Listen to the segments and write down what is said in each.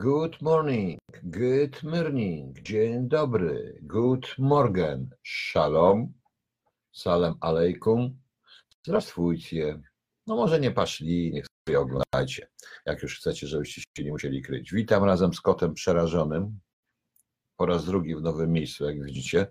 Good morning, good morning, dzień dobry, good morgen, shalom, salam alejkum, zdrastwujcie. No może nie paszli, niech sobie oglądajcie, jak już chcecie, żebyście się nie musieli kryć. Witam razem z kotem przerażonym, po raz drugi w nowym miejscu, jak widzicie.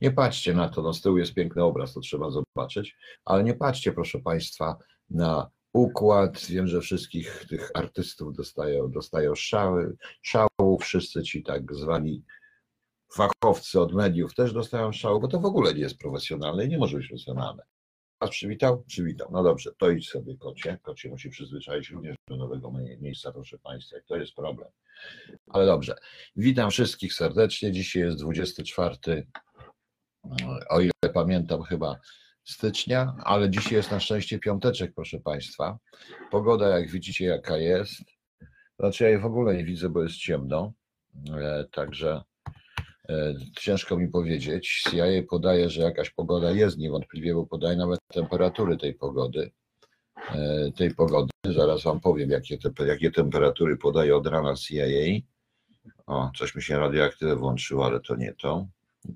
Nie patrzcie na to, no z tyłu jest piękny obraz, to trzeba zobaczyć, ale nie patrzcie, proszę Państwa, na układ. Wiem, że wszystkich tych artystów dostają, dostają szały, szału, wszyscy ci tak zwani fachowcy od mediów też dostają szału, bo to w ogóle nie jest profesjonalne i nie może być profesjonalne. A przywitał? Przywitał. No dobrze, to idź sobie kocie. Kocie musi przyzwyczaić również do nowego miejsca, proszę Państwa. To jest problem. Ale dobrze. Witam wszystkich serdecznie. Dzisiaj jest 24, o ile pamiętam chyba stycznia, ale dzisiaj jest na szczęście piąteczek, proszę Państwa. Pogoda, jak widzicie, jaka jest. Znaczy, ja jej w ogóle nie widzę, bo jest ciemno. E, także e, ciężko mi powiedzieć. CIA podaje, że jakaś pogoda jest niewątpliwie, bo podaje nawet temperatury tej pogody. E, tej pogody. Zaraz Wam powiem, jakie, te, jakie temperatury podaje od rana CIA. O, coś mi się radioaktywę włączyło, ale to nie to.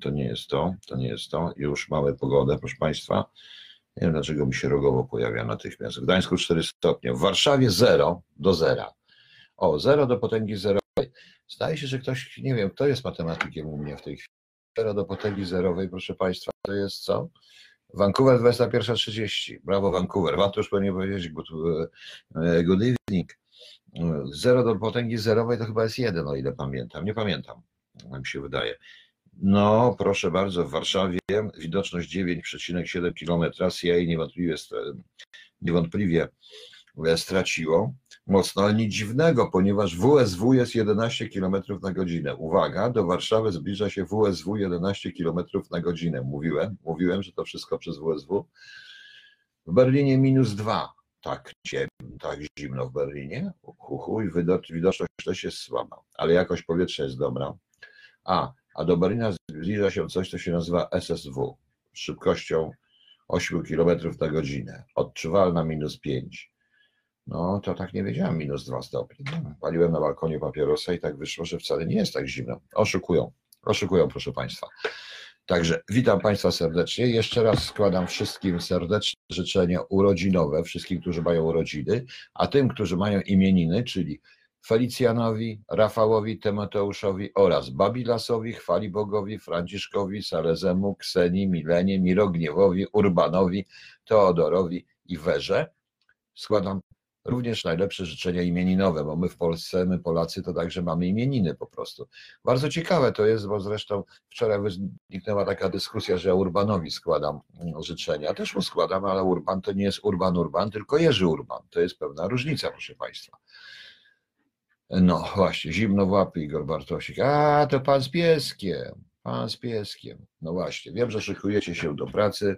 To nie jest to, to nie jest to. Już mamy pogodę, proszę Państwa. Nie wiem, dlaczego mi się rogowo pojawia natychmiast. W Gdańsku 4 stopnie, w Warszawie 0 do 0. O, 0 do potęgi zerowej. Zdaje się, że ktoś, nie wiem, kto jest matematykiem u mnie w tej chwili. 0 do potęgi zerowej, proszę Państwa, to jest co? Vancouver 21.30. Brawo Vancouver. Wam to już powinien powiedzieć good, e, good evening. 0 do potęgi zerowej to chyba jest 1, o ile pamiętam. Nie pamiętam, jak mi się wydaje. No, proszę bardzo, w Warszawie widoczność 9,7 km. CIA niewątpliwie, niewątpliwie straciło mocno, ale nic dziwnego, ponieważ WSW jest 11 km na godzinę. Uwaga, do Warszawy zbliża się WSW 11 km na godzinę. Mówiłem, mówiłem, że to wszystko przez WSW. W Berlinie minus 2. Tak, tak zimno w Berlinie. I widoczność też jest słaba, ale jakość powietrza jest dobra. A, a do Berlina zbliża się coś, co się nazywa SSW, szybkością 8 km na godzinę, odczuwalna minus 5. No to tak nie wiedziałem, minus 2 stopnie. Paliłem na balkonie papierosa i tak wyszło, że wcale nie jest tak zimno. Oszukują, oszukują proszę Państwa. Także witam Państwa serdecznie. Jeszcze raz składam wszystkim serdeczne życzenia urodzinowe, wszystkim, którzy mają urodziny, a tym, którzy mają imieniny, czyli Felicjanowi, Rafałowi, Tymoteuszowi oraz Babilasowi, Chwali Bogowi, Franciszkowi, Salezemu, Kseni, Milenie, Mirogniewowi, Urbanowi, Teodorowi i Werze. Składam również najlepsze życzenia imieninowe, bo my w Polsce, my Polacy to także mamy imieniny po prostu. Bardzo ciekawe to jest, bo zresztą wczoraj wyniknęła taka dyskusja, że ja Urbanowi składam życzenia. Też mu składam, ale Urban to nie jest Urban Urban, tylko Jerzy Urban. To jest pewna różnica, proszę Państwa. No właśnie, zimno w łapy Igor Bartosik. A, to pan z pieskiem. Pan z pieskiem. No właśnie, wiem, że szykujecie się do pracy,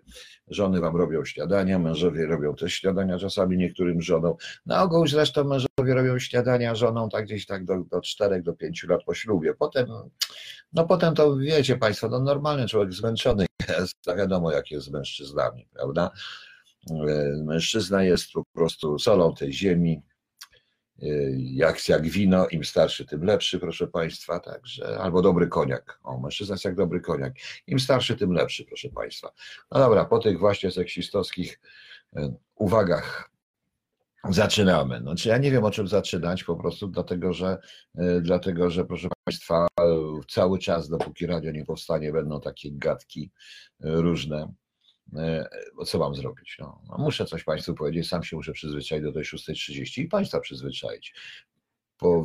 żony wam robią śniadania, mężowie robią też śniadania czasami niektórym żonom. Na ogół zresztą mężowie robią śniadania żoną tak gdzieś tak do, do 4 do 5 lat po ślubie. Potem, no potem to wiecie Państwo, no normalny człowiek zmęczony jest, a wiadomo jak jest z mężczyznami, prawda? E, mężczyzna jest po prostu solą tej ziemi, jak, jak wino, im starszy, tym lepszy, proszę Państwa, także, albo dobry koniak. O, mężczyzna jest jak dobry koniak. Im starszy, tym lepszy, proszę Państwa. No dobra, po tych właśnie seksistowskich e, uwagach zaczynamy. No, czy ja nie wiem, o czym zaczynać, po prostu dlatego, że, e, dlatego, że proszę Państwa, cały czas, dopóki radio nie powstanie, będą takie gadki e, różne co mam zrobić? No, no, muszę coś Państwu powiedzieć, sam się muszę przyzwyczaić do tej 6.30 i Państwa przyzwyczaić. Po,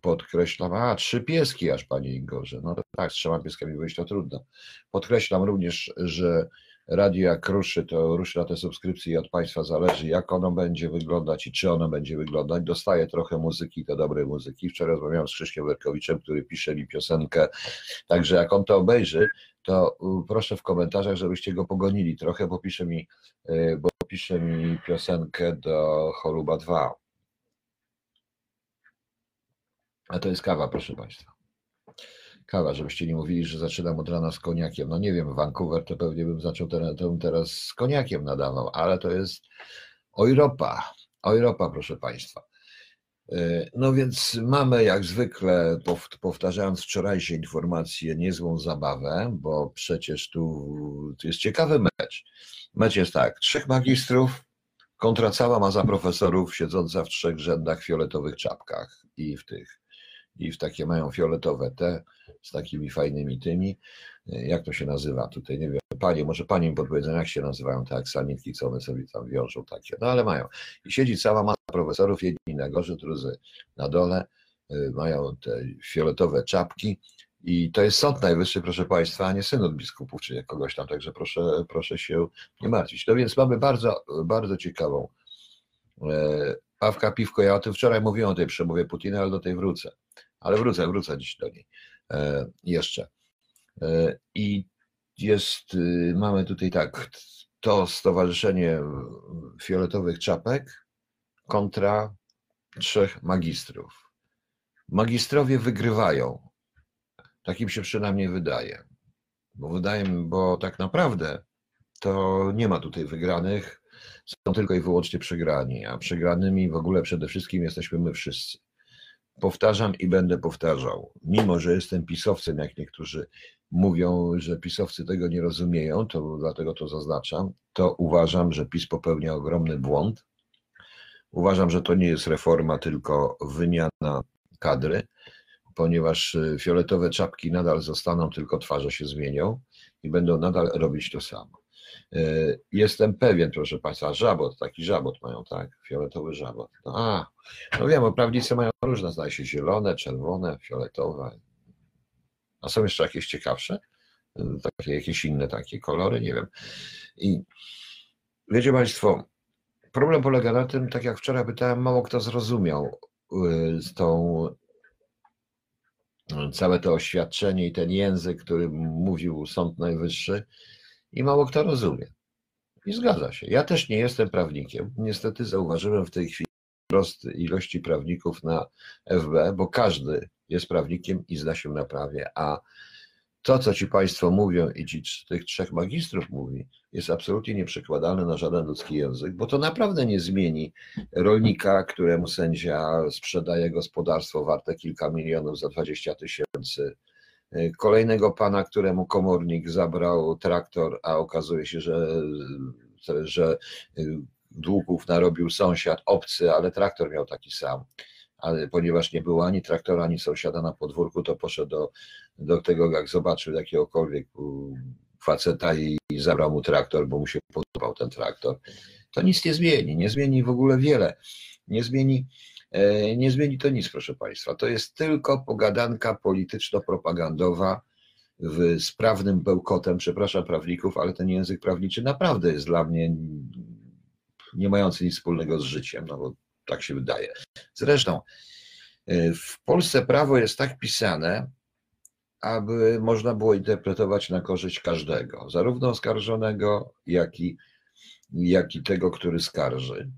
podkreślam, a trzy pieski aż Panie Igorze, no tak, z trzema pieskami wyjść to trudno. Podkreślam również, że radio jak ruszy, to ruszy na te subskrypcje i od Państwa zależy, jak ono będzie wyglądać i czy ono będzie wyglądać. Dostaję trochę muzyki, to dobrej muzyki. Wczoraj rozmawiałem z Krzyszkiem Werkowiczem, który pisze mi piosenkę, także jak on to obejrzy, to y, proszę w komentarzach, żebyście go pogonili trochę, bo pisze mi, y, bo pisze mi piosenkę do Choluba 2. A to jest kawa, proszę Państwa kawa, żebyście nie mówili, że zaczynam od rana z koniakiem. No nie wiem, Vancouver to pewnie bym zaczął teraz, teraz z koniakiem nadawał, ale to jest Europa. Europa, proszę Państwa. E, no więc mamy jak zwykle, powtarzając wczorajsze informacje, niezłą zabawę, bo przecież tu, jest ciekawy mecz. Mecz jest tak, trzech magistrów kontra cała masa profesorów siedząca w trzech rzędach fioletowych czapkach i w tych i w takie mają fioletowe te z takimi fajnymi tymi. Jak to się nazywa tutaj? Nie wiem. Panie, może pani mi podpowiedzą, jak się nazywają te aksamitki, co one sobie tam wiążą takie. No ale mają. I siedzi cała masa profesorów, jedni na górze, drudzy na dole. Y, mają te fioletowe czapki. I to jest Sąd Najwyższy, proszę Państwa, a nie synod biskupów czy kogoś tam, także proszę, proszę się nie martwić. No więc mamy bardzo, bardzo ciekawą e, Pawka Piwko, ja o tym wczoraj mówiłem o tej przemowie Putina, ale do tej wrócę ale wrócę, wrócę dziś do niej e, jeszcze. E, I jest, y, mamy tutaj tak, to Stowarzyszenie Fioletowych Czapek kontra trzech magistrów. Magistrowie wygrywają. Takim się przynajmniej wydaje. Bo wydaje mi, bo tak naprawdę to nie ma tutaj wygranych, są tylko i wyłącznie przegrani, a przegranymi w ogóle przede wszystkim jesteśmy my wszyscy powtarzam i będę powtarzał, mimo że jestem pisowcem, jak niektórzy mówią, że pisowcy tego nie rozumieją, to dlatego to zaznaczam, to uważam, że PiS popełnia ogromny błąd. Uważam, że to nie jest reforma, tylko wymiana kadry, ponieważ y, fioletowe czapki nadal zostaną, tylko twarze się zmienią i będą nadal robić to samo. E, jestem pewien, proszę Państwa, żabot, taki żabot mają, tak? Fioletowy żabot. No, a, no wiem, bo prawnicy mają różne, zdaje się, zielone, czerwone, fioletowe. A są jeszcze jakieś ciekawsze? Takie, jakieś inne takie kolory, nie wiem. I wiecie Państwo, problem polega na tym, tak jak wczoraj pytałem, mało kto zrozumiał z tą całe to oświadczenie i ten język, który mówił Sąd Najwyższy, i mało kto rozumie. I zgadza się. Ja też nie jestem prawnikiem. Niestety zauważyłem w tej chwili wzrost ilości prawników na FB, bo każdy jest prawnikiem i zna się na prawie, a to, co ci Państwo mówią i ci tych trzech magistrów mówi, jest absolutnie nieprzekładalne na żaden ludzki język, bo to naprawdę nie zmieni rolnika, któremu sędzia sprzedaje gospodarstwo warte kilka milionów za 20 tysięcy kolejnego pana, któremu komornik zabrał traktor, a okazuje się, że, że e, długów narobił sąsiad obcy, ale traktor miał taki sam. Ale ponieważ nie było ani traktora, ani sąsiada na podwórku, to poszedł do, do tego, jak zobaczył jakiegokolwiek faceta i, i zabrał mu traktor, bo mu się podobał ten traktor. To nic nie zmieni, nie zmieni w ogóle wiele. Nie zmieni E, nie zmieni to nic, proszę Państwa. To jest tylko pogadanka polityczno-propagandowa w sprawnym bełkotem, przepraszam prawników, ale ten język prawniczy naprawdę jest dla mnie nie mający nic wspólnego z życiem, no bo tak się wydaje. Zresztą e, w Polsce prawo jest tak pisane, aby można było interpretować na korzyść każdego, zarówno oskarżonego, jak i, jak i tego, który skarży.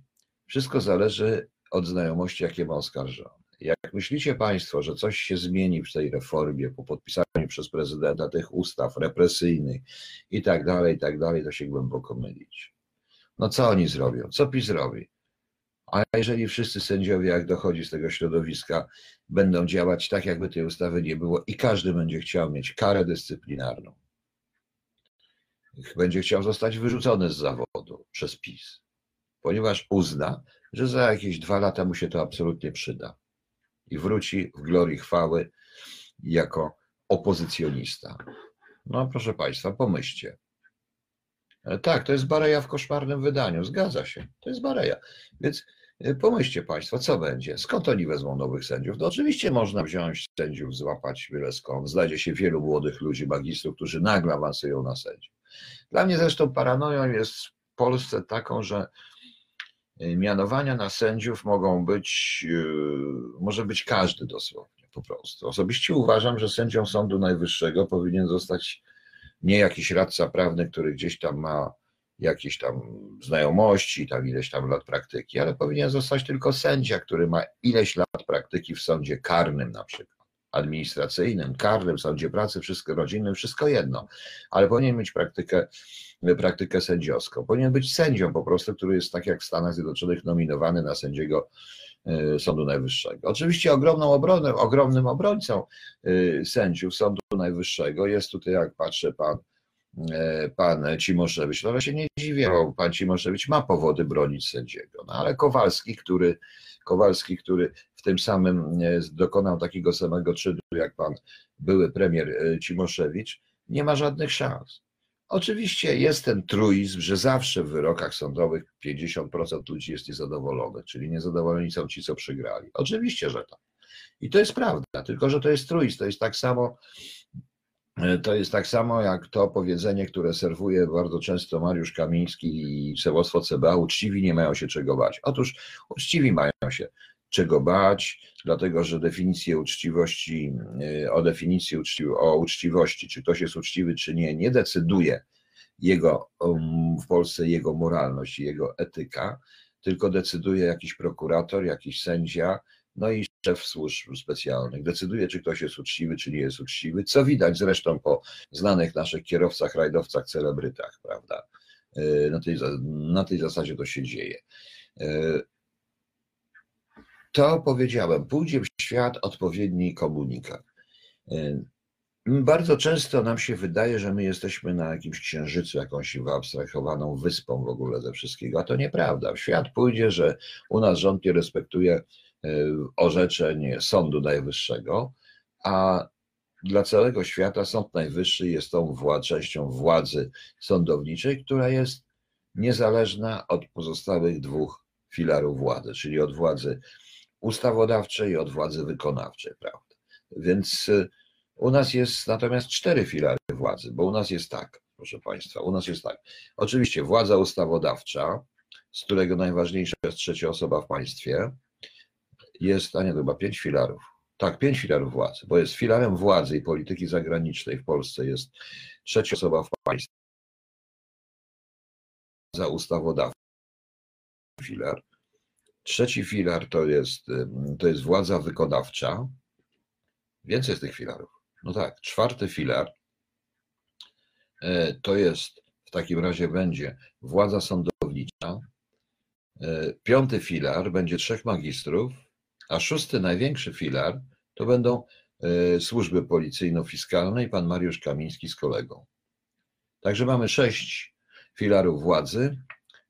Wszystko zależy od znajomości, jakie ma oskarżony. Jak myślicie Państwo, że coś się zmieni w tej reformie po podpisaniu przez prezydenta tych ustaw represyjnych i tak dalej, i tak dalej, to się głęboko mylić. No co oni zrobią? Co PiS robi? A jeżeli wszyscy sędziowie, jak dochodzi z tego środowiska, będą działać tak, jakby tej ustawy nie było i każdy będzie chciał mieć karę dyscyplinarną, będzie chciał zostać wyrzucony z zawodu przez PiS, ponieważ uzna, że za jakieś dwa lata mu się to absolutnie przyda i wróci w glorii chwały jako opozycjonista. No proszę Państwa, pomyślcie. E, tak, to jest Bareja w koszmarnym wydaniu, zgadza się, to jest Bareja. Więc e, pomyślcie Państwo, co będzie, skąd oni wezmą nowych sędziów? No oczywiście można wziąć sędziów, złapać byle skąd. Znajdzie się wielu młodych ludzi, magistrów, którzy nagle awansują na sędziów. Dla mnie zresztą paranoją jest w Polsce taką, że mianowania na sędziów mogą być, y, może być każdy dosłownie po prostu. Osobiście uważam, że sędzią Sądu Najwyższego powinien zostać nie jakiś radca prawny, który gdzieś tam ma jakieś tam znajomości, tam ileś tam lat praktyki, ale powinien zostać tylko sędzia, który ma ileś lat praktyki w sądzie karnym na przykład, administracyjnym, karnym, sądzie pracy, wszystko rodzinnym, wszystko jedno, ale powinien mieć praktykę, praktykę sędziowską. Powinien być sędzią po prostu, który jest tak jak w Stanach Zjednoczonych nominowany na sędziego y, Sądu Najwyższego. Oczywiście ogromną obroną, ogromnym obrońcą y, sędziów Sądu Najwyższego jest tutaj, jak patrzę, pan E, pan Cimoszewicz. No ale się nie dziwię, bo pan Cimoszewicz ma powody bronić sędziego. No ale Kowalski, który, Kowalski, który w tym samym e, dokonał takiego samego czynu jak pan były premier e, Cimoszewicz, nie ma żadnych szans. Oczywiście jest ten truizm, że zawsze w wyrokach sądowych 50% ludzi jest niezadowolonych, czyli niezadowoleni są ci, co przegrali. Oczywiście, że tak. I to jest prawda, tylko że to jest truizm. To jest tak samo, to jest tak samo jak to powiedzenie, które serwuje bardzo często Mariusz Kamiński i przewodstwo CBA, uczciwi nie mają się czego bać. Otóż uczciwi mają się czego bać, dlatego że definicję uczciwości, e, o definicji uczci, o uczciwości, czy ktoś jest uczciwy, czy nie, nie decyduje jego, um, w Polsce jego moralność i jego etyka, tylko decyduje jakiś prokurator, jakiś sędzia, no i szef służb specjalnych decyduje, czy ktoś jest uczciwy, czy nie jest uczciwy, co widać zresztą po znanych naszych kierowcach, rajdowcach, celebrytach, prawda? E, na tej, na tej zasadzie to się dzieje. E, to powiedziałem, pójdzie w świat odpowiedni komunikat. E, bardzo często nam się wydaje, że my jesteśmy na jakimś księżycu, jakąś wyabstrahowaną wyspą w ogóle ze wszystkiego, a to nieprawda. W świat pójdzie, że u nas rząd nie respektuje orzeczeń Sądu Najwyższego, a dla całego świata Sąd Najwyższy jest tą wład, częścią władzy sądowniczej, która jest niezależna od pozostałych dwóch filarów władzy, czyli od władzy ustawodawczej i od władzy wykonawczej, prawda? Więc y, u nas jest natomiast cztery filary władzy, bo u nas jest tak, proszę Państwa, u nas jest tak. Oczywiście władza ustawodawcza, z którego najważniejsza jest trzecia osoba w państwie, jest, a nie, chyba pięć filarów. Tak, pięć filarów władzy, bo jest filarem władzy i polityki zagranicznej w Polsce jest trzecia osoba w państwie. Za ustawodawcą filar. Trzeci filar to jest, to jest władza wykonawcza. Więcej z tych filarów. No tak, czwarty filar e, to jest, w takim razie będzie władza sądownicza. E, piąty filar będzie trzech magistrów, a szósty, największy filar to będą e, służby policyjno-fiskalne i pan Mariusz Kamiński z kolegą. Także mamy sześć filarów władzy,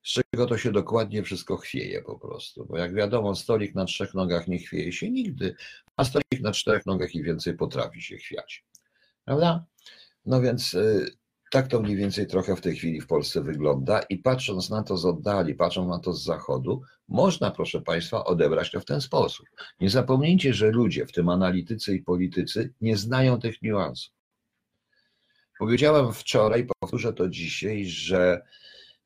z czego to się dokładnie wszystko chwieje po prostu. Bo jak wiadomo, stolik na trzech nogach nie chwieje się nigdy, a stolik na czterech nogach i więcej potrafi się chwiać. Prawda? No więc e, tak to mniej więcej trochę w tej chwili w Polsce wygląda i patrząc na to z oddali, patrząc na to z zachodu, można, proszę Państwa, odebrać to w ten sposób. Nie zapomnijcie, że ludzie, w tym analitycy i politycy, nie znają tych niuansów. Powiedziałem wczoraj, powtórzę to dzisiaj, że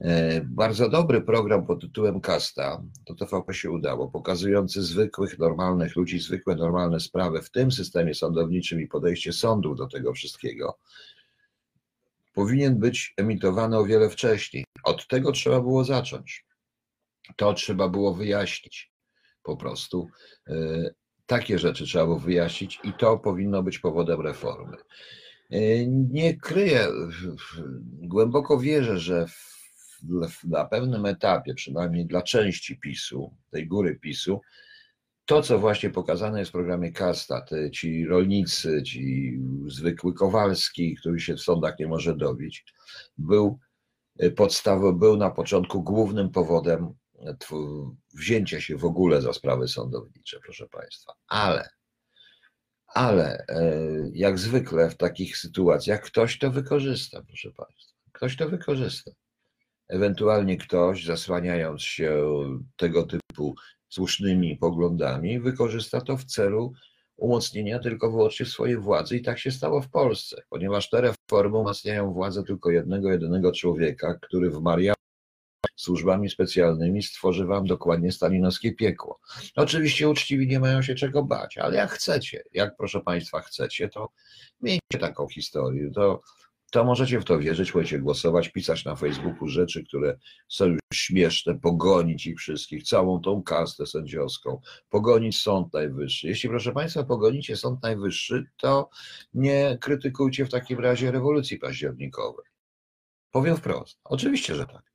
e, bardzo dobry program pod tytułem Kasta, to TVP się udało, pokazujący zwykłych, normalnych ludzi, zwykłe, normalne sprawy w tym systemie sądowniczym i podejście sądów do tego wszystkiego, powinien być emitowany o wiele wcześniej. Od tego trzeba było zacząć. To trzeba było wyjaśnić po prostu. E, takie rzeczy trzeba było wyjaśnić i to powinno być powodem reformy. E, nie kryję, głęboko wierzę, że na pewnym etapie, przynajmniej dla części PiSu, tej góry PiSu, to, co właśnie pokazane jest w programie Kasta, te, ci rolnicy, ci zwykły Kowalski, który się w sądach nie może dobić, był e, podstawą, był na początku głównym powodem wzięcia się w ogóle za sprawy sądownicze, proszę Państwa. Ale, ale e, jak zwykle w takich sytuacjach ktoś to wykorzysta, proszę Państwa. Ktoś to wykorzysta. Ewentualnie ktoś, zasłaniając się tego typu słusznymi poglądami, wykorzysta to w celu umocnienia tylko wyłącznie swojej władzy i tak się stało w Polsce, ponieważ te reformy umacniają władzę tylko jednego, jedynego człowieka, który w Maria służbami specjalnymi stworzy wam dokładnie stalinowskie piekło. Oczywiście uczciwi nie mają się czego bać, ale jak chcecie, jak proszę Państwa chcecie, to miejcie taką historię, to, to możecie w to wierzyć, możecie głosować, pisać na Facebooku rzeczy, które są już śmieszne, pogonić ich wszystkich, całą tą kastę sędziowską, pogonić Sąd Najwyższy. Jeśli proszę Państwa pogonicie Sąd Najwyższy, to nie krytykujcie w takim razie rewolucji październikowej. Powiem wprost, oczywiście, że tak.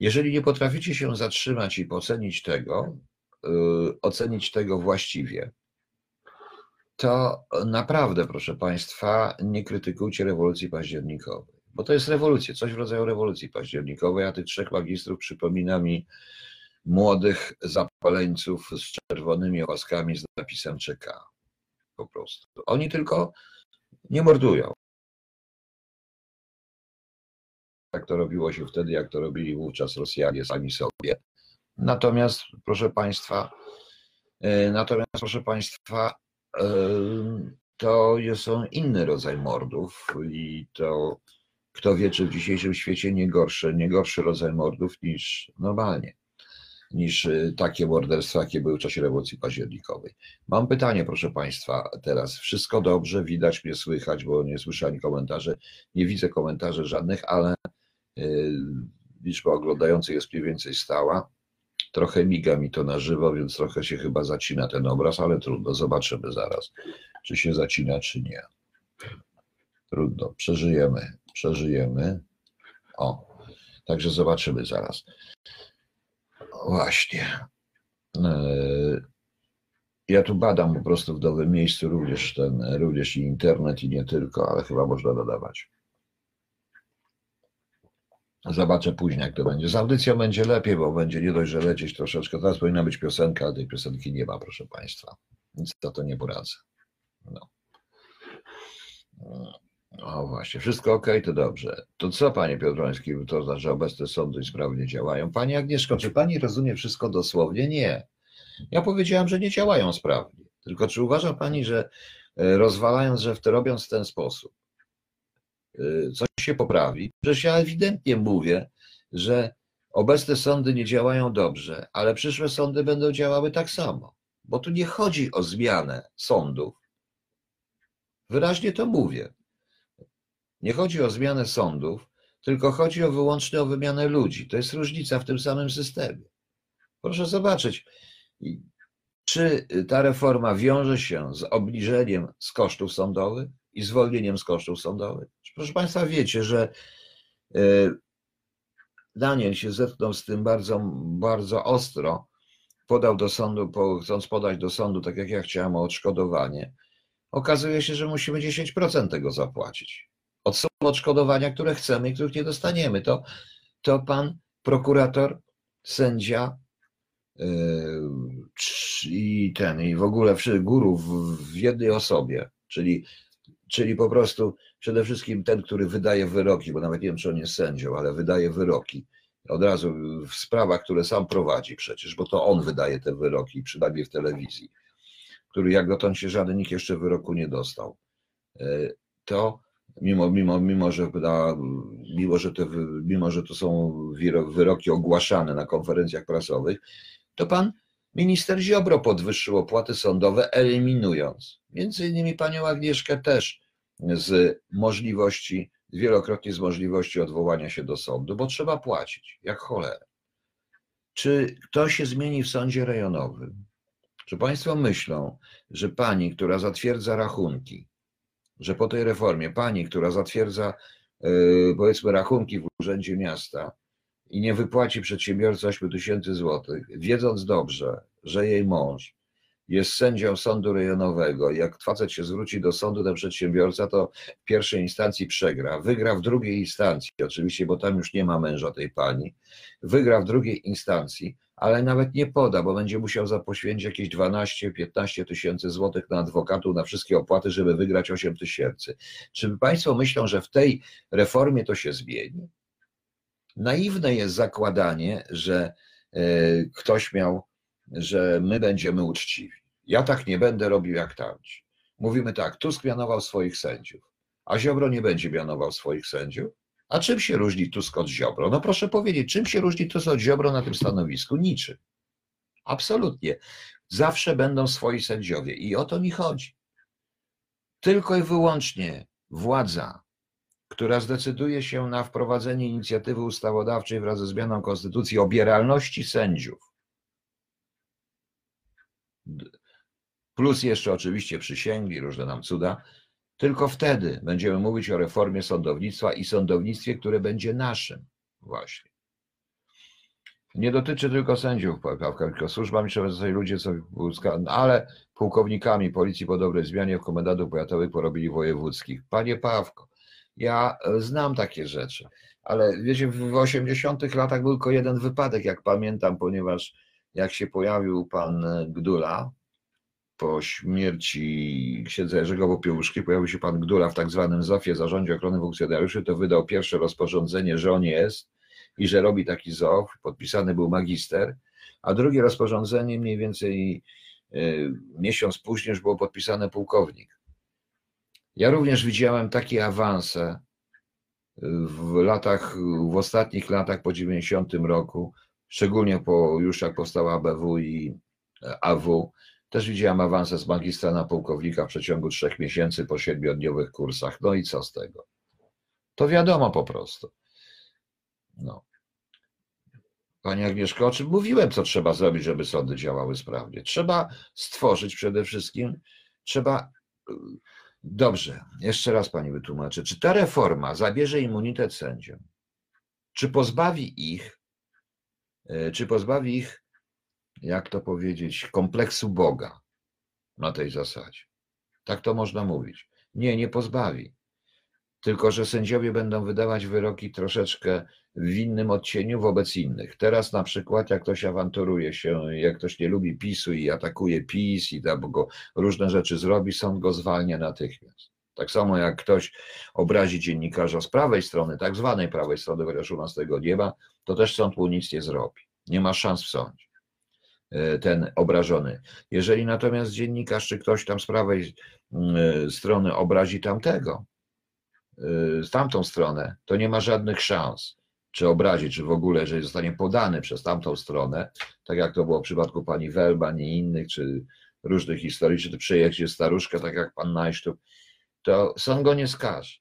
Jeżeli nie potraficie się zatrzymać i ocenić tego, yy, ocenić tego właściwie, to naprawdę, proszę Państwa, nie krytykujcie rewolucji październikowej, bo to jest rewolucja, coś w rodzaju rewolucji październikowej, a tych trzech magistrów przypomina mi młodych zapaleńców z czerwonymi opaskami z napisem czeka. Po prostu. Oni tylko nie mordują. Tak to robiło się wtedy, jak to robili wówczas Rosjanie sami sobie. Natomiast, proszę Państwa, e, natomiast, proszę Państwa, e, to są inny rodzaj mordów i to kto wie, czy w dzisiejszym świecie nie gorszy, nie gorszy rodzaj mordów niż normalnie, niż e, takie morderstwa, jakie były w czasie rewolucji październikowej. Mam pytanie, proszę Państwa, teraz. Wszystko dobrze, widać mnie, słychać, bo nie słyszę ani komentarzy, nie widzę komentarzy żadnych, ale liczba oglądających jest mniej więcej stała. Trochę miga mi to na żywo, więc trochę się chyba zacina ten obraz, ale trudno, zobaczymy zaraz, czy się zacina, czy nie. Trudno, przeżyjemy, przeżyjemy. O, także zobaczymy zaraz. Właśnie. Y, ja tu badam po prostu w nowym miejscu również ten, również i internet i nie tylko, ale chyba można dodawać. Zobaczę później, jak to będzie. Z audycją będzie lepiej, bo będzie nie dość, że lecieć troszeczkę. Teraz powinna być piosenka, ale tej piosenki nie ma, proszę Państwa. Nic za to nie poradzę. No. O właśnie, wszystko ok, to dobrze. To co, panie Piotroński, to znaczy, że obecne sądy sprawnie działają? Pani Agnieszko, czy pani rozumie wszystko dosłownie? Nie. Ja powiedziałam, że nie działają sprawnie. Tylko czy uważa pani, że e, rozwalając, że w to robiąc w ten sposób, Y, coś się poprawi. Przecież ja ewidentnie mówię, że obecne sądy nie działają dobrze, ale przyszłe sądy będą działały tak samo. Bo tu nie chodzi o zmianę sądów. Wyraźnie to mówię. Nie chodzi o zmianę sądów, tylko chodzi o wyłącznie o wymianę ludzi. To jest różnica w tym samym systemie. Proszę zobaczyć, czy ta reforma wiąże się z obniżeniem z kosztów sądowych i zwolnieniem z kosztów sądowych. Proszę Państwa, wiecie, że e, Daniel się zetknął z tym bardzo, bardzo ostro. Podał do sądu, chcąc podać do sądu, tak jak ja chciałem, o odszkodowanie. Okazuje się, że musimy 10% tego zapłacić. Od odszkodowania, które chcemy i których nie dostaniemy. To, to pan prokurator, sędzia yy, i ten, i w ogóle górów w jednej osobie, czyli czyli po prostu przede wszystkim ten, który wydaje wyroki, bo nawet nie wiem, czy on jest sędzią, ale wydaje wyroki. Od razu w sprawach, które sam prowadzi przecież, bo to on wydaje te wyroki, przynajmniej w telewizji, który jak dotąd się żaden nikt jeszcze wyroku nie dostał. E, to mimo, mimo, mimo, że, mimo, że, te, mimo, że to są wyroki ogłaszane na konferencjach prasowych, to pan Minister Ziobro podwyższył opłaty sądowe, eliminując między innymi panią Agnieszkę też z możliwości, wielokrotnie z możliwości odwołania się do sądu, bo trzeba płacić, jak cholera. Czy to się zmieni w sądzie rejonowym? Czy Państwo myślą, że pani, która zatwierdza rachunki, że po tej reformie pani, która zatwierdza yy, powiedzmy rachunki w Urzędzie Miasta, i nie wypłaci przedsiębiorcy 8 tysięcy złotych, wiedząc dobrze, że jej mąż jest sędzią sądu rejonowego, jak facet się zwróci do sądu, ten przedsiębiorca, to w pierwszej instancji przegra, wygra w drugiej instancji, oczywiście, bo tam już nie ma męża tej pani, wygra w drugiej instancji, ale nawet nie poda, bo będzie musiał zapoświęcić jakieś 12-15 tysięcy złotych na adwokatów, na wszystkie opłaty, żeby wygrać 8 tysięcy. Czy Państwo myślą, że w tej reformie to się zmieni? Naiwne jest zakładanie, że e, ktoś miał, że my będziemy uczciwi. Ja tak nie będę robił jak tamci. Mówimy tak, Tusk mianował swoich sędziów, a Ziobro nie będzie mianował swoich sędziów. A czym się różni Tusk od Ziobro? No proszę powiedzieć, czym się różni Tusk od Ziobro na tym stanowisku? Niczym. Absolutnie. Zawsze będą swoi sędziowie i o to mi chodzi. Tylko i wyłącznie władza, która zdecyduje się na wprowadzenie inicjatywy ustawodawczej wraz ze zmianą konstytucji obieralności sędziów, plus jeszcze oczywiście przysięgi, różne nam cuda, tylko wtedy będziemy mówić o reformie sądownictwa i sądownictwie, które będzie naszym właśnie. Nie dotyczy tylko sędziów, tylko służbami zostać ludzie, co, ale pułkownikami policji po dobrej zmianie w komendantów powiatowych porobili wojewódzkich. Panie Pawko, ja e, znam takie rzeczy, ale wiecie, w 80 latach był tylko jeden wypadek, jak pamiętam, ponieważ jak się pojawił pan Gdula, po śmierci księdza Jerzego Popiełuszki pojawił się pan Gdula w tak zwanym ZOF-ie, Zarządzie Ochrony Funkcjonariuszy, to wydał pierwsze rozporządzenie, że on jest i że robi taki ZOF, podpisany był magister, a drugie rozporządzenie mniej więcej y, miesiąc później już było podpisane pułkownik. Ja również widziałem takie awanse w latach, w ostatnich latach po 90 roku, szczególnie po już jak powstała ABW i AW, też widziałem awanse z magistra na pułkownika w przeciągu trzech miesięcy po siedmiodniowych kursach. No i co z tego? To wiadomo po prostu. No. Pani Agnieszko, o czym mówiłem, co trzeba zrobić, żeby sądy działały sprawnie? Trzeba stworzyć przede wszystkim, trzeba. Dobrze, jeszcze raz pani wytłumaczę. Czy ta reforma zabierze immunitet sędziom? Czy pozbawi ich, e, czy pozbawi ich jak to powiedzieć, kompleksu Boga na tej zasadzie. Tak to można mówić. Nie, nie pozbawi. Tylko, że sędziowie będą wydawać wyroki troszeczkę w innym odcieniu wobec innych. Teraz na przykład, jak ktoś awanturuje się, jak ktoś nie lubi PiSu i atakuje PiS i albo go różne rzeczy zrobi, sąd go zwalnia natychmiast. Tak samo jak ktoś obrazi dziennikarza z prawej strony, tak zwanej prawej strony, chociaż u nas tego nie ma, to też sąd mu nic nie zrobi. Nie ma szans w sądzie. E, ten obrażony. Jeżeli natomiast dziennikarz czy ktoś tam z prawej mm, strony obrazi tamtego, e, z tamtą stronę, to nie ma żadnych szans, czy obrazi, czy w ogóle, jeżeli zostanie podany przez tamtą stronę, tak jak to było w przypadku pani Welban i innych, czy różnych historii, czy to przyjedzie staruszka, tak jak pan Najsztub, to sąd go nie skaże.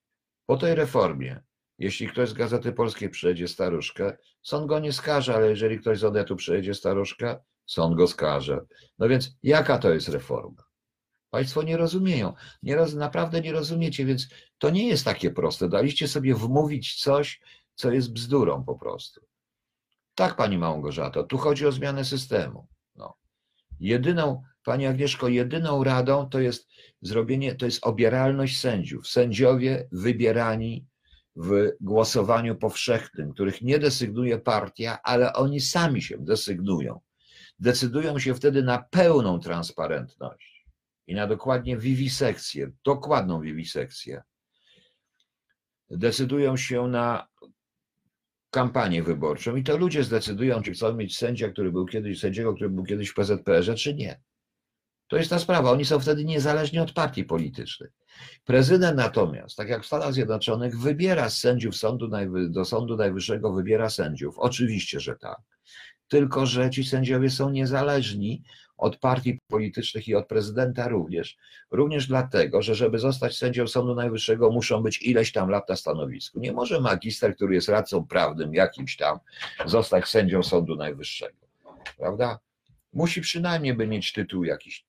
Po tej reformie, jeśli ktoś z Gazety Polskiej przyjedzie staruszkę, sąd go nie skaże, ale jeżeli ktoś z Odetu przyjedzie staruszkę, sąd go skaże. No więc jaka to jest reforma? Państwo nie rozumieją, nie roz, naprawdę nie rozumiecie, więc to nie jest takie proste. Daliście sobie wmówić coś, co jest bzdurą po prostu. Tak, pani Małgorzato, tu chodzi o zmianę systemu. No. Jedyną, pani Agnieszko, jedyną radą to jest zrobienie, to jest obieralność sędziów. Sędziowie wybierani w głosowaniu powszechnym, których nie desygnuje partia, ale oni sami się desygnują decydują się wtedy na pełną transparentność i na dokładnie wiwisekcję, dokładną wiwisekcję. Decydują się na kampanię wyborczą i to ludzie zdecydują, czy chcą mieć sędzia, który był kiedyś, sędziego, który był kiedyś w PZPR-ze, czy nie. To jest ta sprawa. Oni są wtedy niezależni od partii politycznych. Prezydent natomiast, tak jak w Stanach Zjednoczonych, wybiera sędziów sądu do Sądu Najwyższego, wybiera sędziów. Oczywiście, że tak tylko że ci sędziowie są niezależni od partii politycznych i od prezydenta również. Również dlatego, że żeby zostać sędzią Sądu Najwyższego, muszą być ileś tam lat na stanowisku. Nie może magister, który jest radcą prawnym jakimś tam, zostać sędzią Sądu Najwyższego. Prawda? Musi przynajmniej by mieć tytuł jakiś,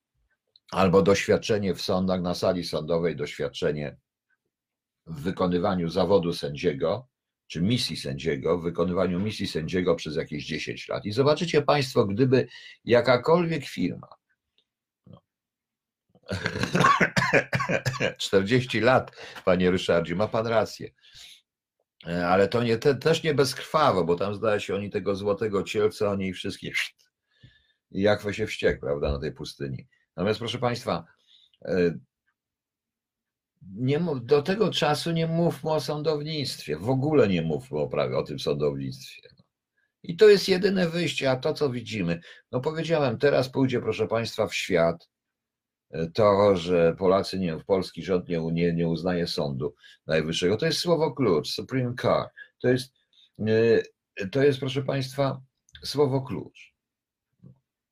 albo doświadczenie w sądach, na sali sądowej, doświadczenie w wykonywaniu zawodu sędziego, czy misji sędziego, w wykonywaniu misji sędziego przez jakieś 10 lat. I zobaczycie Państwo, gdyby jakakolwiek firma, no, 40 lat, Panie Ryszardzie, ma Pan rację, ale to nie, te, też nie bezkrwawo, bo tam zdaje się oni tego złotego cielca, oni wszystkie i jak się wściekł, prawda, na tej pustyni. Natomiast proszę Państwa, e, nie, do tego czasu nie mówmy o sądownictwie, w ogóle nie mówmy o prawie o tym sądownictwie. I to jest jedyne wyjście, a to co widzimy, no powiedziałem, teraz pójdzie, proszę Państwa, w świat to, że Polacy nie, polski rząd nie, nie, nie uznaje sądu najwyższego, to jest słowo klucz, Supreme Court. To jest, e, to jest, proszę Państwa, słowo klucz.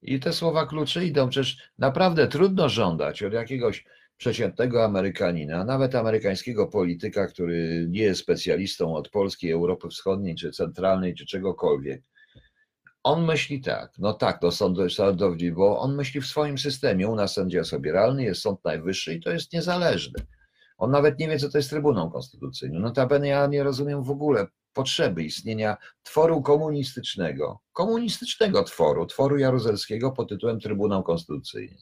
I te słowa klucze idą, przecież naprawdę trudno żądać od jakiegoś przeciętnego Amerykanina, nawet amerykańskiego polityka, który nie jest specjalistą od Polski, Europy Wschodniej, czy Centralnej, czy czegokolwiek. On myśli tak, no tak, to sąd sądowni, bo on myśli w swoim systemie. U nas sędzia jest obieralny, jest Sąd Najwyższy i to jest niezależny. On nawet nie wie, co to jest Trybunał Konstytucyjny. Notabene ja nie rozumiem w ogóle potrzeby istnienia tworu komunistycznego, komunistycznego tworu, tworu jaruzelskiego pod tytułem Trybunał Konstytucyjny.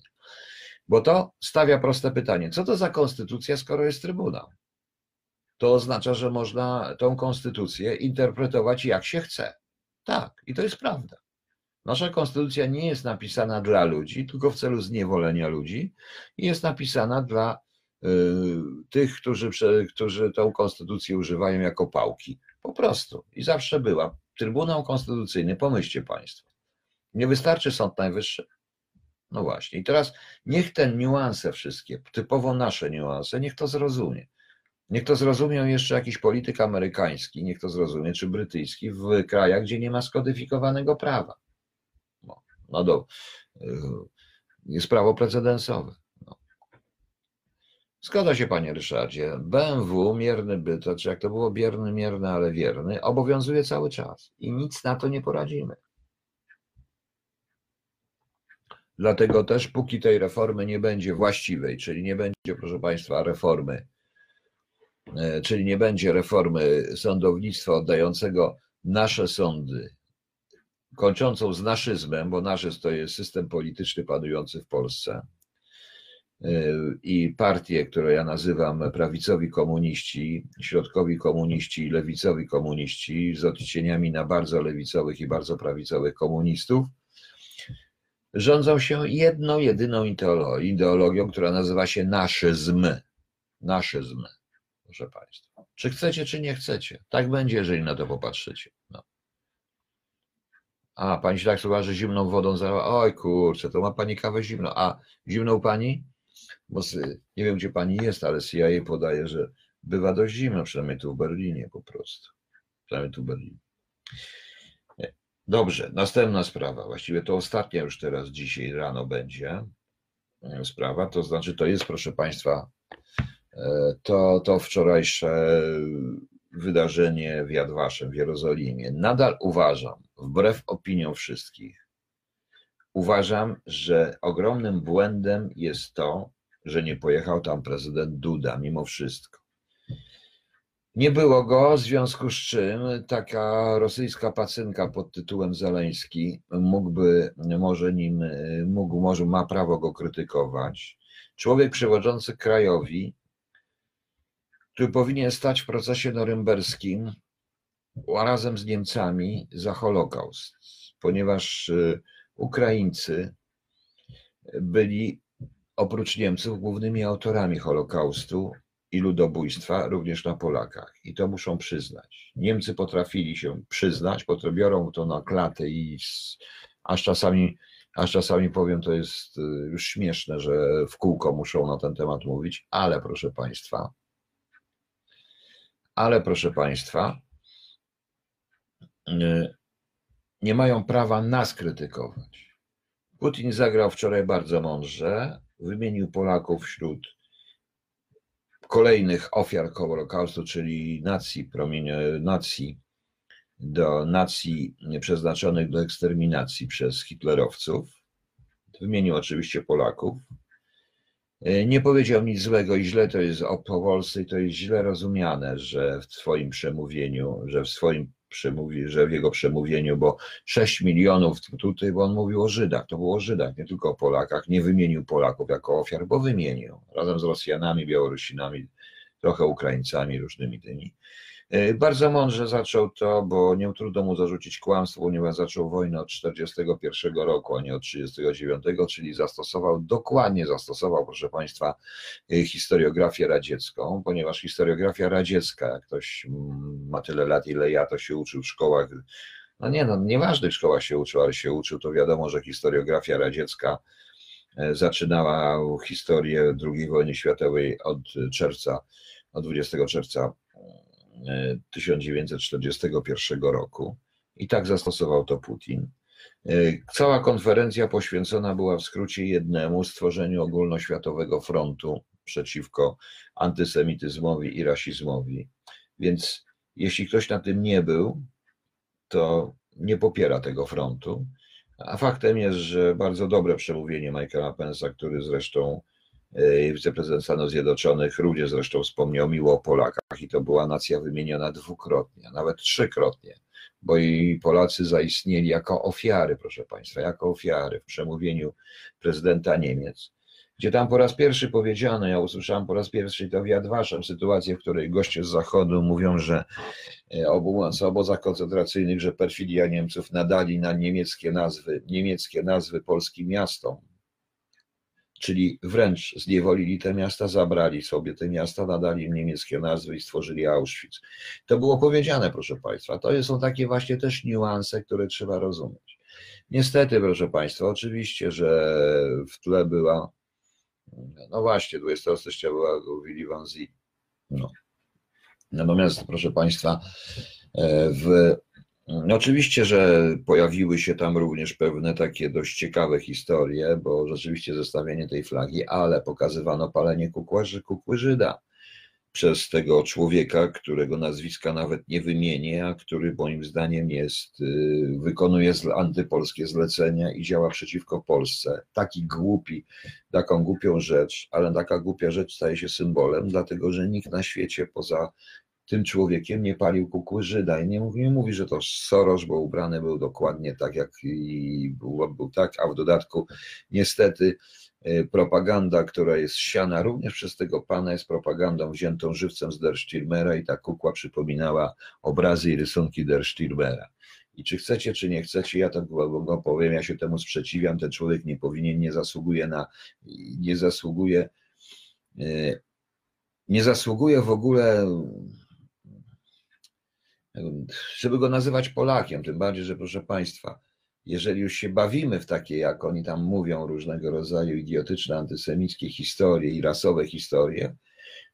Bo to stawia proste pytanie, co to za konstytucja, skoro jest Trybunał? To oznacza, że można tą konstytucję interpretować jak się chce. Tak, i to jest prawda. Nasza konstytucja nie jest napisana dla ludzi, tylko w celu zniewolenia ludzi i jest napisana dla y, tych, którzy, którzy tą konstytucję używają jako pałki. Po prostu. I zawsze była. Trybunał Konstytucyjny, pomyślcie Państwo. Nie wystarczy Sąd Najwyższy? No właśnie. I teraz niech te niuanse wszystkie, typowo nasze niuanse, niech to zrozumie. Niech to zrozumiał jeszcze jakiś polityk amerykański, niech to zrozumie, czy brytyjski, w krajach, gdzie nie ma skodyfikowanego prawa. No, no do, y, jest prawo precedensowe. No. Zgadza się, panie Ryszardzie. BMW, mierny byt, czy jak to było, bierny, mierny, ale wierny, obowiązuje cały czas i nic na to nie poradzimy. Dlatego też, póki tej reformy nie będzie właściwej, czyli nie będzie, proszę Państwa, reformy, e, czyli nie będzie reformy sądownictwa oddającego nasze sądy, kończącą z naszyzmem, bo naszyzm to jest system polityczny panujący w Polsce, e, i partie, które ja nazywam prawicowi komuniści, środkowi komuniści i lewicowi komuniści, z odcieniami na bardzo lewicowych i bardzo prawicowych komunistów, rządzą się jedną, jedyną ideologią, która nazywa się naszyzm. Naszyzm, proszę Państwa. Czy chcecie, czy nie chcecie. Tak będzie, jeżeli na to popatrzycie. No. A, pani się tak słucha, że zimną wodą zalała. Oj kurczę, to ma pani kawę zimną. A, zimną pani? Bo nie wiem, gdzie pani jest, ale CIA podaje, że bywa dość zimno, przynajmniej tu w Berlinie po prostu. Przynajmniej tu w Berlinie. Dobrze, następna sprawa, właściwie to ostatnia już teraz dzisiaj rano będzie e, sprawa, to znaczy to jest, proszę Państwa, e, to, to wczorajsze wydarzenie w Jadwaszem w Jerozolimie. Nadal uważam, wbrew opiniom wszystkich, uważam, że ogromnym błędem jest to, że nie pojechał tam prezydent Duda mimo wszystko. Nie było go, w związku z czym taka rosyjska pacynka pod tytułem Zeleński mógłby może nim, mógł, może ma prawo go krytykować. Człowiek przewodzący krajowi, który powinien stać w procesie norymberskim razem z Niemcami za Holokaust, ponieważ y, Ukraińcy byli oprócz Niemców głównymi autorami Holokaustu i ludobójstwa również na Polakach. I to muszą przyznać. Niemcy potrafili się przyznać, biorą to na klatę i aż czasami, aż czasami powiem, to jest y, już śmieszne, że w kółko muszą na ten temat mówić, ale proszę Państwa, ale proszę Państwa, y, nie mają prawa nas krytykować. Putin zagrał wczoraj bardzo mądrze, wymienił Polaków wśród kolejnych ofiar Holokaustu, czyli nacji, promienie, nacji, do nacji przeznaczonych do eksterminacji przez hitlerowców. Wymienił oczywiście Polaków. Nie powiedział nic złego i źle to jest o Polsce i to jest źle rozumiane, że w swoim przemówieniu, że w swoim przemówi, że w jego przemówieniu, bo 6 milionów tutaj, bo on mówił o Żydach, to było o Żydach, nie tylko o Polakach, nie wymienił Polaków jako ofiar, bo wymienił razem z Rosjanami, Białorusinami, trochę Ukraińcami, różnymi tymi. E, bardzo mądrze zaczął to, bo nie trudno mu zarzucić kłamstwo, ponieważ zaczął wojnę od 1941 roku, a nie od 1939, czyli zastosował, dokładnie zastosował, proszę Państwa, e, historiografię radziecką, ponieważ historiografia radziecka, jak ktoś mm, ma tyle lat, ile ja, to się uczył w szkołach, no nie, no nieważnych szkołach się uczył, ale się uczył, to wiadomo, że historiografia radziecka e, zaczynała historię II wojny światowej od czerwca, od 20 czerwca 1941 roku. I tak zastosował to Putin. Cała konferencja poświęcona była w skrócie jednemu stworzeniu ogólnoświatowego frontu przeciwko antysemityzmowi i rasizmowi. Więc jeśli ktoś na tym nie był, to nie popiera tego frontu. A faktem jest, że bardzo dobre przemówienie Michaela Pence'a, który zresztą e, wiceprezydent Stanów Zjednoczonych również zresztą wspomniał miło o Polakach i to była nacja wymieniona dwukrotnie, nawet trzykrotnie, bo i Polacy zaistnieli jako ofiary, proszę Państwa, jako ofiary w przemówieniu prezydenta Niemiec gdzie tam po raz pierwszy powiedziano, ja usłyszałem po raz pierwszy to w Jadwaszem, sytuację, w której goście z zachodu mówią, że e, mówiąc o obozach koncentracyjnych, że perfidia Niemców nadali na niemieckie nazwy, niemieckie nazwy polskim miastom, czyli wręcz zniewolili te miasta, zabrali sobie te miasta, nadali im niemieckie nazwy i stworzyli Auschwitz. To było powiedziane, proszę Państwa. To są takie właśnie też niuanse, które trzeba rozumieć. Niestety, proszę Państwa, oczywiście, że w tle była no właśnie, 20 stycznia była Willy Van Zie. No. Natomiast, proszę Państwa, e, w, no oczywiście, że pojawiły się tam również pewne takie dość ciekawe historie, bo rzeczywiście zestawienie tej flagi, ale pokazywano palenie kukły, kukły Żyda przez tego człowieka, którego nazwiska nawet nie wymienię, a który moim zdaniem jest, y, wykonuje antypolskie zlecenia i działa przeciwko Polsce. Taki głupi, taką głupią rzecz, ale taka głupia rzecz staje się symbolem, dlatego że nikt na świecie poza tym człowiekiem nie palił kukły Żyda i nie mówi, nie mówi, że to Soros, bo ubrany był dokładnie tak, jak i był, był tak, a w dodatku niestety E, propaganda, która jest siana również przez tego pana, jest propagandą wziętą żywcem z Der Stürmera i ta kukła przypominała obrazy i rysunki Der Stürmera. I czy chcecie, czy nie chcecie, ja to go powiem, ja się temu sprzeciwiam, ten człowiek nie powinien, nie zasługuje na, nie zasługuje, e, nie zasługuje w ogóle, żeby go nazywać Polakiem, tym bardziej, że proszę Państwa, jeżeli już się bawimy w takie, jak oni tam mówią, różnego rodzaju idiotyczne, antysemickie historie i rasowe historie,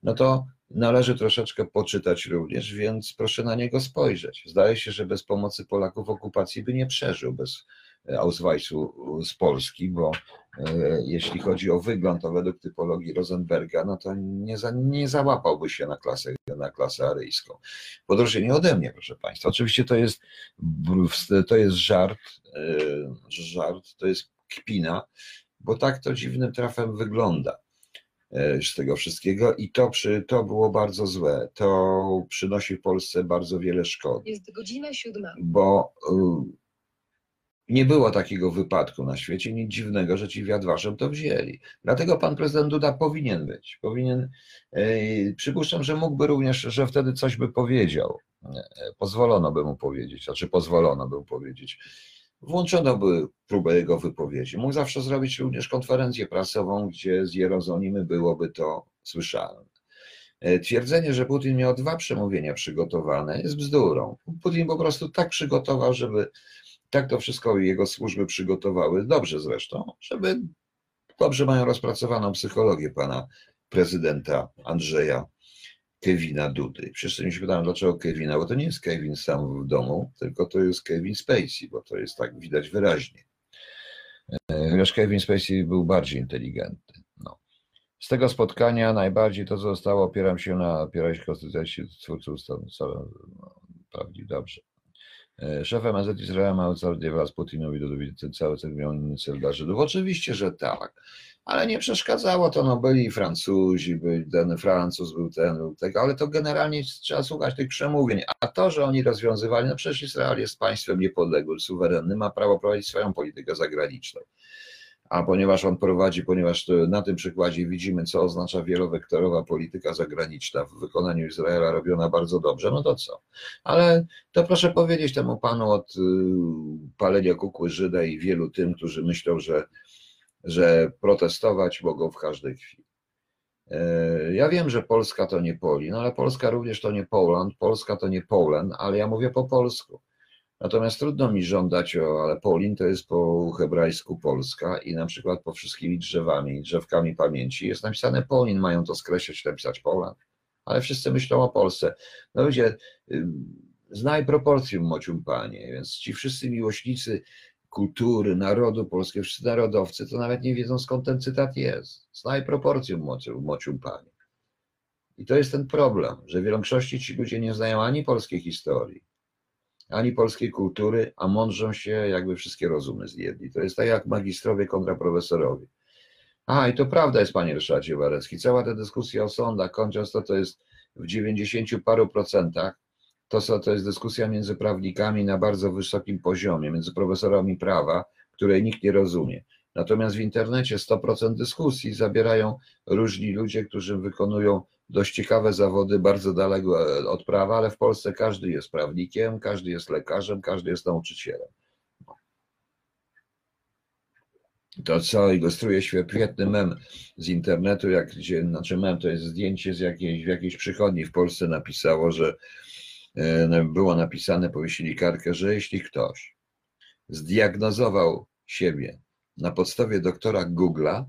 no to należy troszeczkę poczytać również, więc proszę na niego spojrzeć. Zdaje się, że bez pomocy Polaków okupacji by nie przeżył, bez Ausweisu z Polski, bo e, jeśli chodzi o wygląd, to według typologii Rosenberga, no to nie, za, nie załapałby się na klasę, na klasę aryjską. Podróże nie ode mnie, proszę Państwa. Oczywiście to jest, to jest żart, e, żart, to jest kpina, bo tak to dziwnym trafem wygląda e, z tego wszystkiego i to, przy, to było bardzo złe. To przynosi w Polsce bardzo wiele szkód. Jest godzina siódma. Bo nie było takiego wypadku na świecie, nic dziwnego, że ci wiadwaszem to wzięli. Dlatego pan prezydent Duda powinien być. Powinien, yy, przypuszczam, że mógłby również, że wtedy coś by powiedział. Yy, pozwolono by mu powiedzieć, znaczy pozwolono by mu powiedzieć. Włączono by próbę jego wypowiedzi. Mógł zawsze zrobić również konferencję prasową, gdzie z Jerozolimy byłoby to słyszalne. Twierdzenie, że Putin miał dwa przemówienia przygotowane, jest bzdurą. Putin po prostu tak przygotował, żeby tak to wszystko jego służby przygotowały, dobrze zresztą, żeby dobrze mają rozpracowaną psychologię pana prezydenta Andrzeja Kevina Dudy. Wszyscy mi się pytają, dlaczego Kevina, bo to nie jest Kevin sam w domu, tylko to jest Kevin Spacey, bo to jest tak widać wyraźnie. Chociaż Kevin Spacey był bardziej inteligentny. No. Z tego spotkania najbardziej to, co zostało, opieram się na, opieram się konstytucji twórców ustawy, no, prawdzie, dobrze. E, szefem AZ Izraela ma Saudi wraz Putinowi Dudowi ten cały cel miał inny cel dla Żydów. Oczywiście, że tak, ale nie przeszkadzało to, no byli Francuzi, był ten Francuz, był ten, był ale to generalnie trzeba słuchać tych przemówień, a to, że oni rozwiązywali, no przecież Izrael jest państwem niepodległym, suwerennym, ma prawo prowadzić swoją politykę zagraniczną a ponieważ on prowadzi, ponieważ na tym przykładzie widzimy, co oznacza wielowektorowa polityka zagraniczna w wykonaniu Izraela robiona bardzo dobrze, no to co? Ale to proszę powiedzieć temu panu od y, palenia kukły Żyda i wielu tym, którzy myślą, że, że protestować mogą w każdej chwili. E, ja wiem, że Polska to nie Polin, ale Polska również to nie Poland, Polska to nie Poland, ale ja mówię po polsku. Natomiast trudno mi żądać, o, ale Polin to jest po hebrajsku Polska i na przykład po wszystkimi drzewami, drzewkami pamięci jest napisane Polin, mają to skreślać, napisać Poland, ale wszyscy myślą o Polsce. No y, znaj proporcjum, mocium panie, więc ci wszyscy miłośnicy kultury, narodu polskiego, wszyscy narodowcy, to nawet nie wiedzą skąd ten cytat jest. Znaj proporcjum, mocium, mocium panie. I to jest ten problem, że w większości ci ludzie nie znają ani polskiej historii, ani polskiej kultury, a mądrzą się, jakby wszystkie rozumy zjedli. To jest tak jak magistrowie kontra profesorowie. A, i to prawda jest, panie Ryszardzie Warecki, cała ta dyskusja o sądach, kończąc to, to jest w 90 paru procentach, to, to jest dyskusja między prawnikami na bardzo wysokim poziomie, między profesorami prawa, której nikt nie rozumie. Natomiast w internecie 100% dyskusji zabierają różni ludzie, którzy wykonują dość ciekawe zawody, bardzo daleko od prawa, ale w Polsce każdy jest prawnikiem, każdy jest lekarzem, każdy jest nauczycielem. To co ilustruje świetny mem z internetu, jak gdzie, znaczy mem to jest zdjęcie z jakiejś, w jakiejś przychodni w Polsce napisało, że e, było napisane, powiesili karkę, że jeśli ktoś zdiagnozował siebie na podstawie doktora Google'a,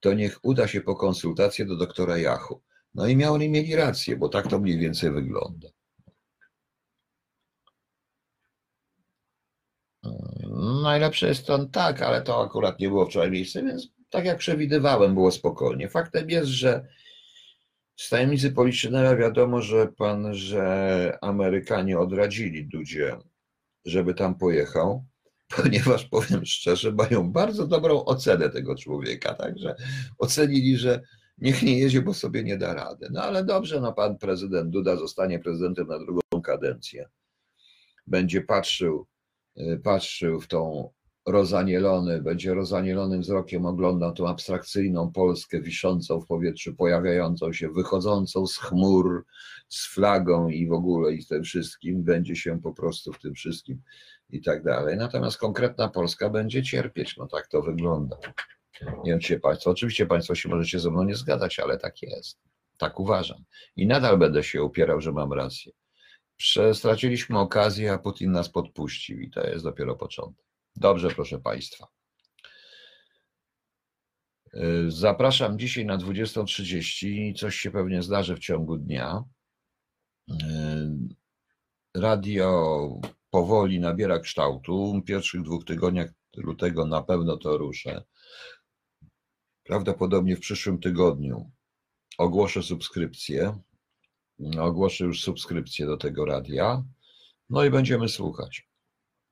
to niech uda się po konsultację do doktora Yahoo. No i miał, mieli rację, bo tak to mniej więcej wygląda. Najlepsze jest to tak, ale to akurat nie było wczoraj miejsce, więc tak jak przewidywałem, było spokojnie. Faktem jest, że z tajemnicy politycznej wiadomo, że pan, że Amerykanie odradzili Dudzie, żeby tam pojechał, ponieważ powiem szczerze, mają bardzo dobrą ocenę tego człowieka, także ocenili, że niech nie jedzie, bo sobie nie da rady. No ale dobrze, no pan prezydent Duda zostanie prezydentem na drugą kadencję. Będzie patrzył, y, patrzył w tą rozanielony, będzie rozanielonym wzrokiem oglądał tą abstrakcyjną Polskę wiszącą w powietrzu, pojawiającą się, wychodzącą z chmur, z flagą i w ogóle i z tym wszystkim, będzie się po prostu w tym wszystkim i tak dalej. Natomiast konkretna Polska będzie cierpieć, no tak to wygląda. Nie wiem, czy Państwo, oczywiście Państwo się możecie ze mną nie zgadzać, ale tak jest. Tak uważam. I nadal będę się upierał, że mam rację. Straciliśmy okazję, a Putin nas podpuścił i to jest dopiero początek. Dobrze, proszę Państwa. Zapraszam dzisiaj na 20.30. Coś się pewnie zdarzy w ciągu dnia. Radio powoli nabiera kształtu. W pierwszych dwóch tygodniach lutego na pewno to ruszę. Prawdopodobnie w przyszłym tygodniu ogłoszę subskrypcję. Ogłoszę już subskrypcję do tego radia. No i będziemy słuchać.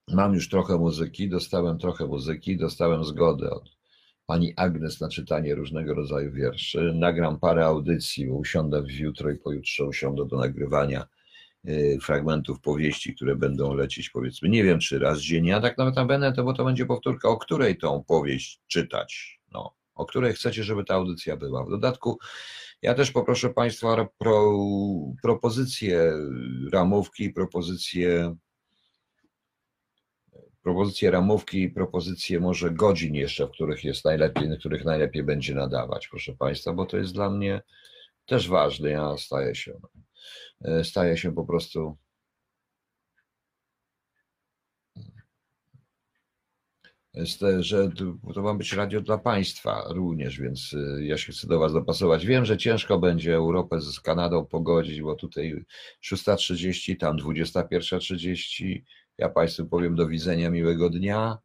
Mam już trochę muzyki, dostałem trochę muzyki, dostałem zgodę od pani Agnes na czytanie różnego rodzaju wierszy. Nagram parę audycji, bo usiądę w jutro i pojutrze usiądę do nagrywania y, fragmentów powieści, które będą lecieć powiedzmy, nie wiem czy raz dziennie, a tak nawet na będę, to bo to będzie powtórka, o której tą powieść czytać. O której chcecie, żeby ta audycja była. W dodatku ja też poproszę Państwa pro, propozycje ramówki, propozycje propozycje ramówki propozycje może godzin jeszcze, w których jest najlepiej, na których najlepiej będzie nadawać, proszę Państwa, bo to jest dla mnie też ważne. Ja staję się, staję się po prostu że to ma być radio dla państwa również, więc y, ja się chcę do Was dopasować. Wiem, że ciężko będzie Europę z Kanadą pogodzić, bo tutaj 6.30, tam 21.30. Ja Państwu powiem do widzenia, miłego dnia,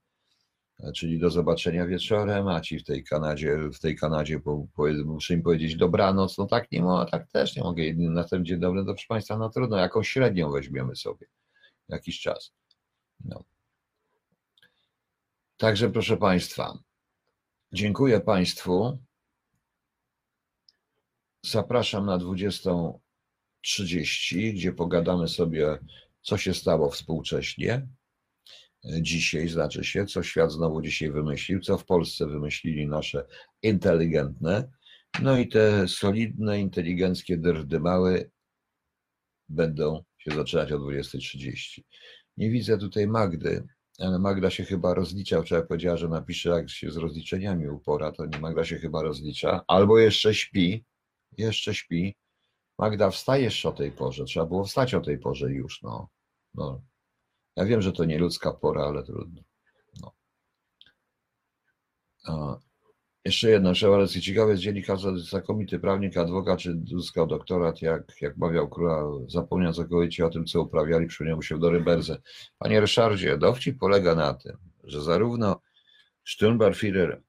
czyli do zobaczenia wieczorem, a ci w tej Kanadzie, w tej Kanadzie po, po, muszę im powiedzieć dobranoc, no tak nie mogę, tak też nie mogę, na ten dzień dobry, to proszę Państwa, no trudno, jakąś średnią weźmiemy sobie, jakiś czas. No. Także proszę Państwa, dziękuję Państwu. Zapraszam na 20.30, gdzie pogadamy sobie, co się stało współcześnie. Dzisiaj znaczy się, co świat znowu dzisiaj wymyślił, co w Polsce wymyślili nasze inteligentne. No i te solidne, inteligenckie drdymały będą się zaczynać o 20.30. Nie widzę tutaj Magdy, Magda się chyba rozlicza. Wczoraj powiedziała, że napisze, jak się z rozliczeniami upora, to nie Magda się chyba rozlicza. Albo jeszcze śpi, jeszcze śpi. Magda, wstajesz o tej porze, trzeba było wstać o tej porze już, no. no. Ja wiem, że to nie ludzka pora, ale trudno. No. Jeszcze jedno, trzeba bardzo ciekawe jest dziennikarza, znakomity prawnik, adwokat, czy uzyskał doktorat, jak, jak mawiał króla, zapomniał całkowicie o tym, co uprawiali, przypomniał się do Ryberze. Panie Ryszardzie, dowcip polega na tym, że zarówno Sturmbannführer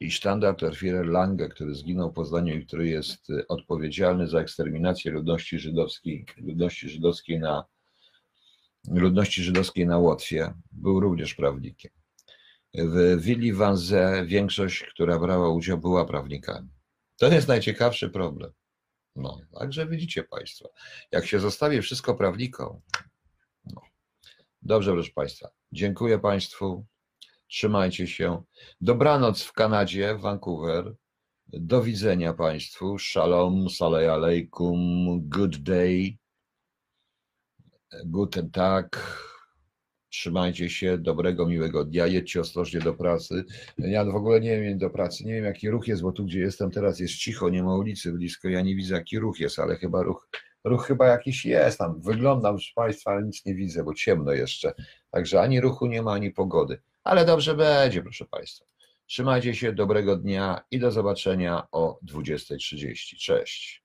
i Standartenführer Lange, który zginął w Poznaniu i który jest y, odpowiedzialny za eksterminację ludności żydowskiej, ludności żydowskiej na ludności żydowskiej na Łotwie, był również prawnikiem. W Willi Wanze większość, która brała udział, była prawnikami. To jest najciekawszy problem. No, także widzicie Państwo, jak się zostawi wszystko prawnikom. No. Dobrze, proszę Państwa. Dziękuję Państwu. Trzymajcie się. Dobranoc w Kanadzie, w Vancouver. Do widzenia Państwu. Shalom, salej alejkum, good day, guten tag. Trzymajcie się, dobrego, miłego dnia. Jedźcie ostrożnie do pracy. Ja w ogóle nie wiem do pracy, nie wiem jaki ruch jest, bo tu gdzie jestem teraz jest cicho, nie ma ulicy blisko. Ja nie widzę jaki ruch jest, ale chyba ruch, ruch chyba jakiś jest tam. Wyglądam, proszę Państwa, ale nic nie widzę, bo ciemno jeszcze. Także ani ruchu nie ma, ani pogody. Ale dobrze będzie, proszę Państwa. Trzymajcie się, dobrego dnia i do zobaczenia o 20.30. Cześć.